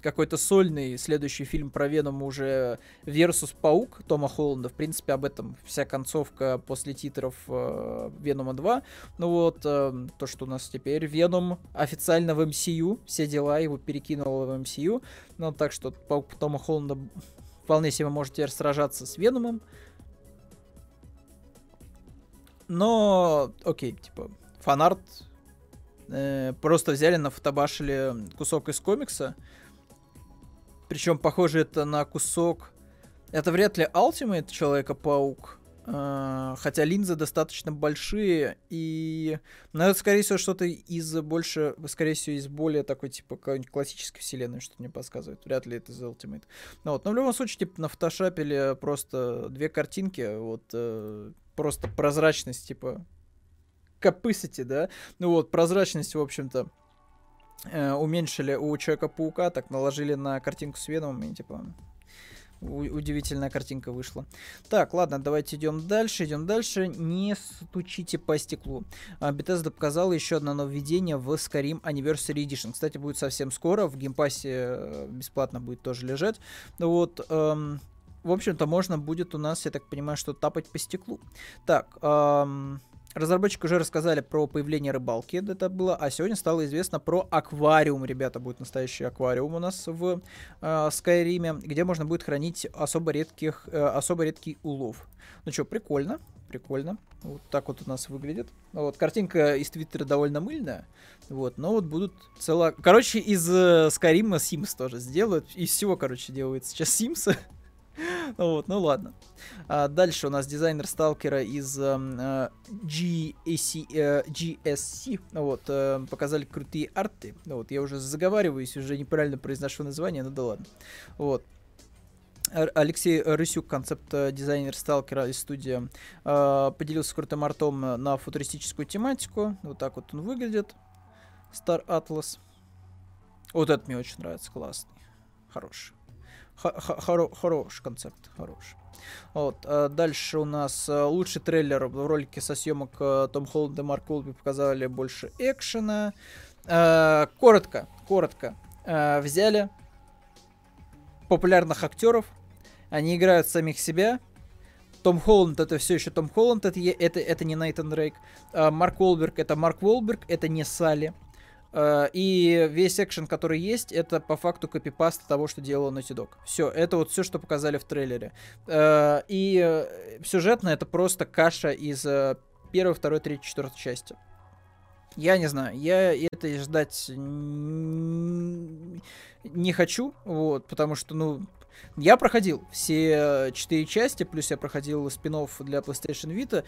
какой-то сольный следующий фильм про Венома уже versus Паук Тома Холланда. В принципе, об этом вся концовка после титров э, Венома 2. Ну вот, э, то, что у нас теперь Веном официально в MCU, все дела его перекинуло в MCU. Ну, так что Паук Тома Холланда вполне себе может теперь сражаться с Веномом. Но, окей, типа, фанарт э, просто взяли, нафотобашили кусок из комикса. Причем, похоже, это на кусок... Это вряд ли Ultimate Человека-паук, хотя линзы достаточно большие, и... Ну, это, скорее всего, что-то из больше... Скорее всего, из более такой, типа, классической вселенной, что мне подсказывает. Вряд ли это из Ultimate. Ну, вот. Но в любом случае, типа, на фотошапили просто две картинки, вот, uh, просто прозрачность, типа, capacity, да? Ну вот, прозрачность, в общем-то, uh, уменьшили у Человека-паука, так наложили на картинку с Веномом, и, типа, удивительная картинка вышла. Так, ладно, давайте идем дальше, идем дальше. Не стучите по стеклу. А, Bethesda показала еще одно нововведение в Skyrim Anniversary Edition. Кстати, будет совсем скоро, в геймпассе э, бесплатно будет тоже лежать. Вот, эм, в общем-то, можно будет у нас, я так понимаю, что тапать по стеклу. Так, эм, Разработчики уже рассказали про появление рыбалки, это было, а сегодня стало известно про аквариум. Ребята, будет настоящий аквариум у нас в э, Скайриме, где можно будет хранить особо, редких, э, особо редкий улов. Ну что, прикольно, прикольно. Вот так вот у нас выглядит. Вот, картинка из Твиттера довольно мыльная. Вот, но вот будут цело... Короче, из э, Скайрима Sims тоже сделают. Из всего, короче, делают сейчас Sims. Вот, ну ладно. А дальше у нас дизайнер сталкера из эм, э, GSC, э, GSC вот, э, показали крутые арты. Вот, я уже заговариваюсь, уже неправильно произношу название, ну да ладно. Вот. Алексей Рысюк, концепт-дизайнер сталкера из студии, э, поделился крутым артом на футуристическую тематику. Вот так вот он выглядит. Star Atlas. Вот это мне очень нравится, классный. Хороший хоро хороший концепт, хороший. Вот, а дальше у нас а, лучший трейлер в ролике со съемок а, Том Холланд и Марк Уолби показали больше экшена. Коротко, коротко. Взяли популярных актеров, они играют самих себя. Том Холланд это все еще Том Холланд, это, это, это не Нейтан Дрейк. Марк Уолберг это Марк Уолберг, это не Салли. Э, и весь экшен, который есть, это по факту копипаст того, что делал Naughty Dog. Все, это вот все, что показали в трейлере. Э, и э, сюжетно это просто каша из первой, второй, третьей, четвертой части. Я не знаю, я это ждать не хочу, вот, потому что, ну, я проходил все четыре части, плюс я проходил спин для PlayStation Vita.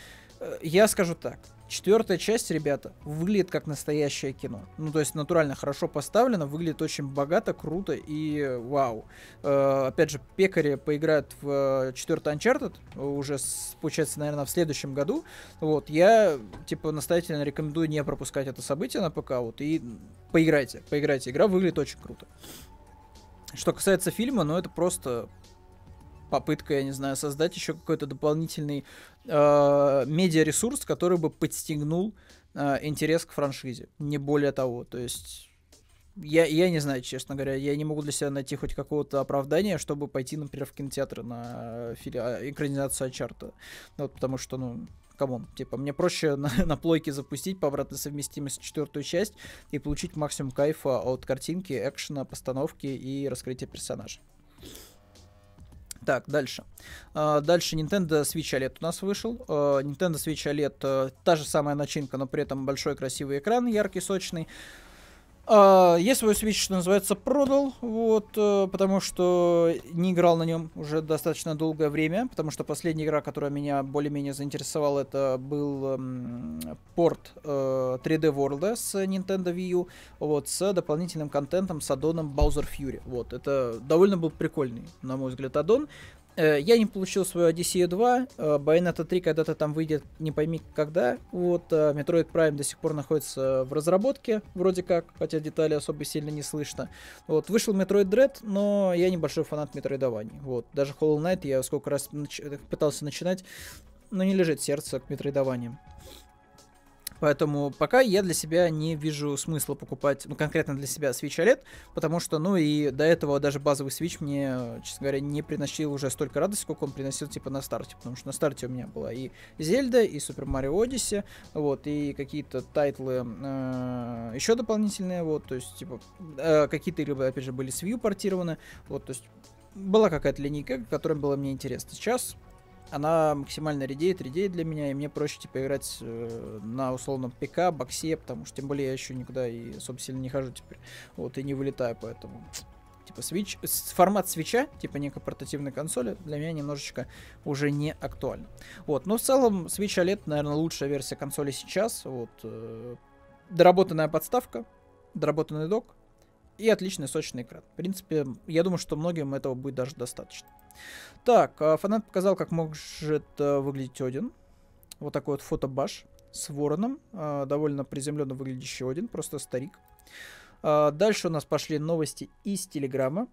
Я скажу так, Четвертая часть, ребята, выглядит как настоящее кино. Ну, то есть натурально хорошо поставлено, выглядит очень богато, круто и вау. Э, опять же, пекари поиграют в э, четвертый Uncharted уже, получается, наверное, в следующем году. Вот, я, типа, настоятельно рекомендую не пропускать это событие на ПК, вот, и поиграйте, поиграйте. Игра выглядит очень круто. Что касается фильма, ну это просто попытка, я не знаю, создать еще какой-то дополнительный э, медиаресурс, который бы подстегнул э, интерес к франшизе. Не более того. То есть я, я не знаю, честно говоря, я не могу для себя найти хоть какого-то оправдания, чтобы пойти, например, в кинотеатр на фили... А, экранизацию Чарта. Вот, потому что, ну, come on, типа, мне проще на, на плойке запустить по обратной совместимости четвертую часть и получить максимум кайфа от картинки, экшена, постановки и раскрытия персонажа. Так, дальше. Uh, дальше Nintendo Switch OLED у нас вышел. Uh, Nintendo Switch OLED uh, та же самая начинка, но при этом большой красивый экран, яркий, сочный. А, я свой Switch, что называется, продал, вот, э, потому что не играл на нем уже достаточно долгое время, потому что последняя игра, которая меня более-менее заинтересовала, это был эм, порт э, 3D World с Nintendo Wii U, вот, с дополнительным контентом, с аддоном Bowser Fury, вот, это довольно был прикольный, на мой взгляд, аддон, я не получил свою Odyssey 2, Bayonetta 3 когда-то там выйдет, не пойми когда. Вот, э, Metroid Prime до сих пор находится в разработке, вроде как, хотя детали особо сильно не слышно. Вот, вышел Metroid Dread, но я небольшой фанат метроидований. Вот, даже Hollow Knight я сколько раз нач- пытался начинать, но не лежит сердце к метроидваниям. Поэтому пока я для себя не вижу смысла покупать, ну, конкретно для себя Switch OLED, потому что, ну, и до этого даже базовый Switch мне, честно говоря, не приносил уже столько радости, сколько он приносил, типа, на старте, потому что на старте у меня была и Зельда, и Super Mario Odyssey, вот, и какие-то тайтлы э, еще дополнительные, вот, то есть, типа, э, какие-то игры, опять же, были с Wii портированы, вот, то есть, была какая-то линейка, которая была мне интересна. Сейчас она максимально редеет, редеет для меня, и мне проще, типа, играть э, на условном ПК, боксе, потому что, тем более, я еще никуда и, собственно, не хожу теперь, вот, и не вылетаю, поэтому, типа, Switch, формат свеча, типа, некой портативной консоли, для меня немножечко уже не актуально. Вот, но в целом, Switch OLED, наверное, лучшая версия консоли сейчас, вот, э, доработанная подставка, доработанный док, и отличный сочный экран. В принципе, я думаю, что многим этого будет даже достаточно. Так, а, фанат показал, как может э, выглядеть Один. Вот такой вот фотобаш с вороном. А, довольно приземленно выглядящий Один, просто старик. А, дальше у нас пошли новости из Телеграма.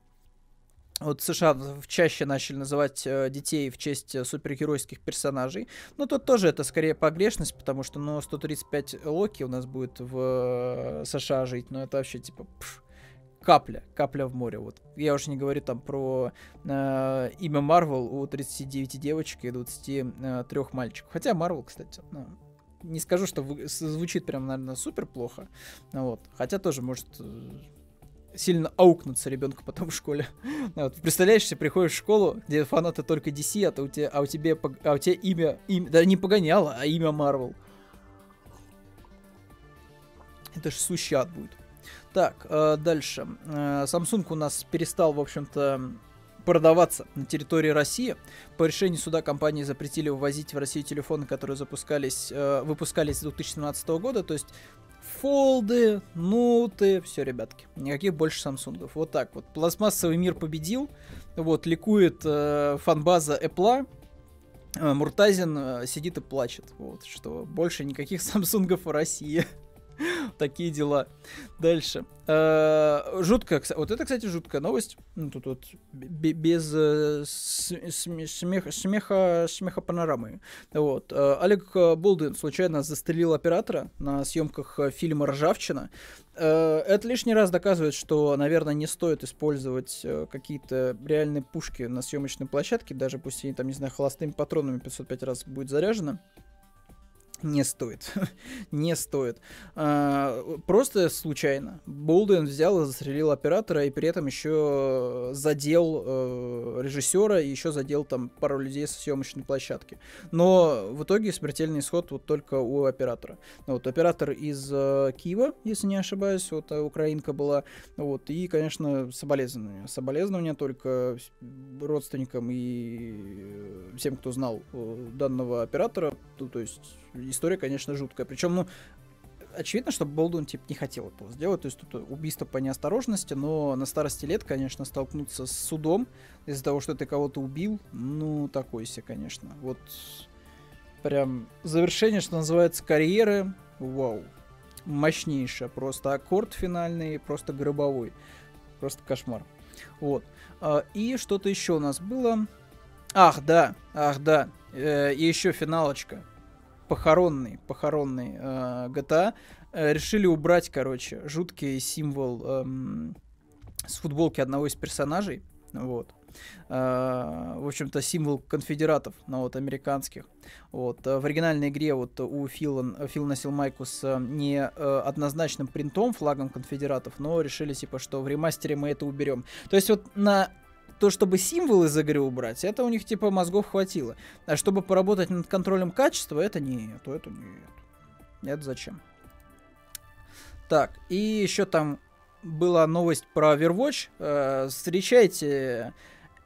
Вот США чаще начали называть э, детей в честь э, супергеройских персонажей. Но тут тоже это скорее погрешность, потому что, ну, 135 Локи у нас будет в США жить. Но это вообще типа... Пш, капля, капля в море. Вот. Я уже не говорю там про э, имя Марвел у 39 девочек и 23 э, мальчиков. Хотя Марвел, кстати, ну, не скажу, что вы, звучит прям, наверное, супер плохо. Вот. Хотя тоже может э, сильно аукнуться ребенка потом в школе. вот. Представляешь, ты приходишь в школу, где фанаты только DC, а, то у тебя, а, у тебя, а у тебя имя, имя, да не погоняло, а имя Марвел. Это ж сущий ад будет. Так, э, дальше. Э, Samsung у нас перестал, в общем-то, продаваться на территории России. По решению суда компании запретили вывозить в Россию телефоны, которые запускались, э, выпускались с 2017 года. То есть фолды, ноуты, все, ребятки. Никаких больше Samsung. Вот так вот. Пластмассовый мир победил. Вот, ликует э, фанбаза Apple. Муртазин сидит и плачет. Вот, что больше никаких Самсунгов в России. Такие дела. Дальше. Э, жуткая, вот это, кстати, жуткая новость. Ну, тут вот без э, смеха, смеха, смеха панорамы. Вот. Э, Олег Болдин случайно застрелил оператора на съемках фильма «Ржавчина». Это лишний раз доказывает, что, наверное, не стоит использовать какие-то реальные пушки на съемочной площадке, даже пусть они там, не знаю, холостыми патронами 505 раз будет заряжено. Не стоит. не стоит. А, просто случайно. Болден взял и застрелил оператора, и при этом еще задел э, режиссера, и еще задел там пару людей со съемочной площадки. Но в итоге смертельный исход вот только у оператора. Ну вот, оператор из э, Киева, если не ошибаюсь, вот э, украинка была. Вот, и, конечно, соболезнования. Соболезнования только родственникам и э, всем, кто знал э, данного оператора. Ну, то есть история, конечно, жуткая. Причем, ну, очевидно, что Болдун, типа, не хотел этого сделать. То есть тут убийство по неосторожности, но на старости лет, конечно, столкнуться с судом из-за того, что ты кого-то убил, ну, такой себе, конечно. Вот прям завершение, что называется, карьеры, вау. Мощнейшее, просто аккорд финальный, просто гробовой. Просто кошмар. Вот. А, и что-то еще у нас было. Ах, да, ах, да. Э, и еще финалочка. Похоронный, похоронный э, GTA. Э, решили убрать, короче, жуткий символ эм, с футболки одного из персонажей. Вот. Uh, в общем-то, символ конфедератов, ну, вот, американских. Вот. Uh, в оригинальной игре вот у Фила, Фил носил майку с uh, не uh, однозначным принтом, флагом конфедератов, но решили, типа, что в ремастере мы это уберем. То есть вот на то, чтобы символы из игры убрать, это у них, типа, мозгов хватило. А чтобы поработать над контролем качества, это нет, это нет. Это зачем? Так, и еще там была новость про Overwatch. Э, встречайте,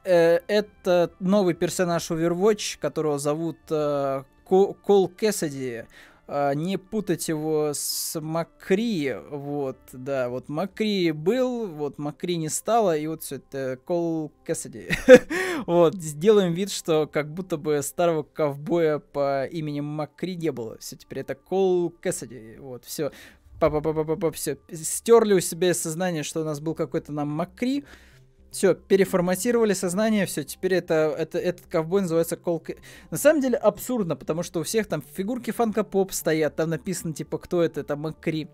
э, это новый персонаж Overwatch, которого зовут э, Кол Кэссиди. Uh, не путать его с Макри, вот, да, вот Макри был, вот Макри не стало, и вот все это Кол Кэссиди. вот, сделаем вид, что как будто бы старого ковбоя по имени Макри не было. Все, теперь это Кол Кэссиди, вот, все все, стерли у себя из сознания, что у нас был какой-то нам Макри, все, переформатировали сознание, все, теперь это, это, этот ковбой называется Кол... На самом деле абсурдно, потому что у всех там фигурки фанка-поп стоят, там написано, типа, кто это, это Макри.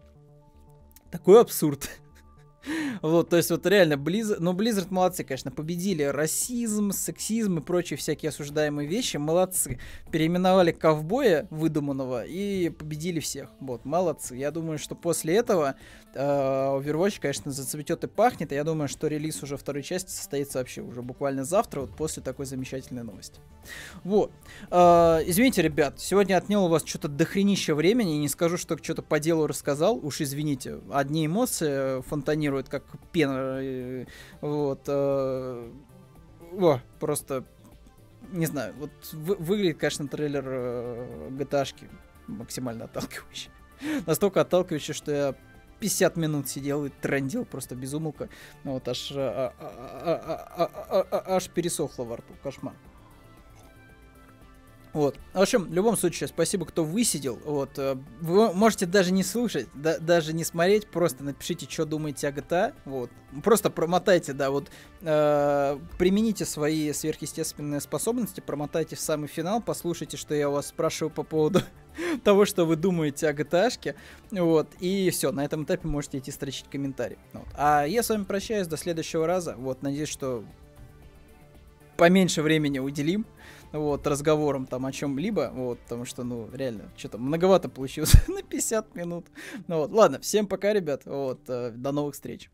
Такой абсурд. Вот, то есть вот реально, Blizzard, ну, Blizzard молодцы, конечно, победили расизм, сексизм и прочие всякие осуждаемые вещи, молодцы. Переименовали ковбоя выдуманного и победили всех. Вот, молодцы. Я думаю, что после этого э, Overwatch, конечно, зацветет и пахнет, и я думаю, что релиз уже второй части состоится вообще уже буквально завтра, вот после такой замечательной новости. Вот. Э, извините, ребят, сегодня отнял у вас что-то дохренища времени, и не скажу, что что-то по делу рассказал, уж извините, одни эмоции фонтанируют фонтанирует, как пена. Вот. Э, о, просто не знаю, вот вы, выглядит, конечно, трейлер э, GTA максимально отталкивающий. Настолько отталкивающий, что я 50 минут сидел и трендил просто безумолко. Вот аж, а, а, а, аж пересохло во рту. Кошмар. Вот. В общем, в любом случае, спасибо, кто высидел. Вот. Э, вы можете даже не слушать, да, даже не смотреть, просто напишите, что думаете о GTA. Вот. Просто промотайте, да, вот э, примените свои сверхъестественные способности, промотайте в самый финал, послушайте, что я у вас спрашиваю по поводу того, что вы думаете о GTA. Вот. И все, на этом этапе можете идти строчить комментарий. Вот. А я с вами прощаюсь до следующего раза. Вот, надеюсь, что поменьше времени уделим вот, разговором там о чем-либо, вот, потому что, ну, реально, что-то многовато получилось на 50 минут. Ну вот, ладно, всем пока, ребят, вот, э, до новых встреч.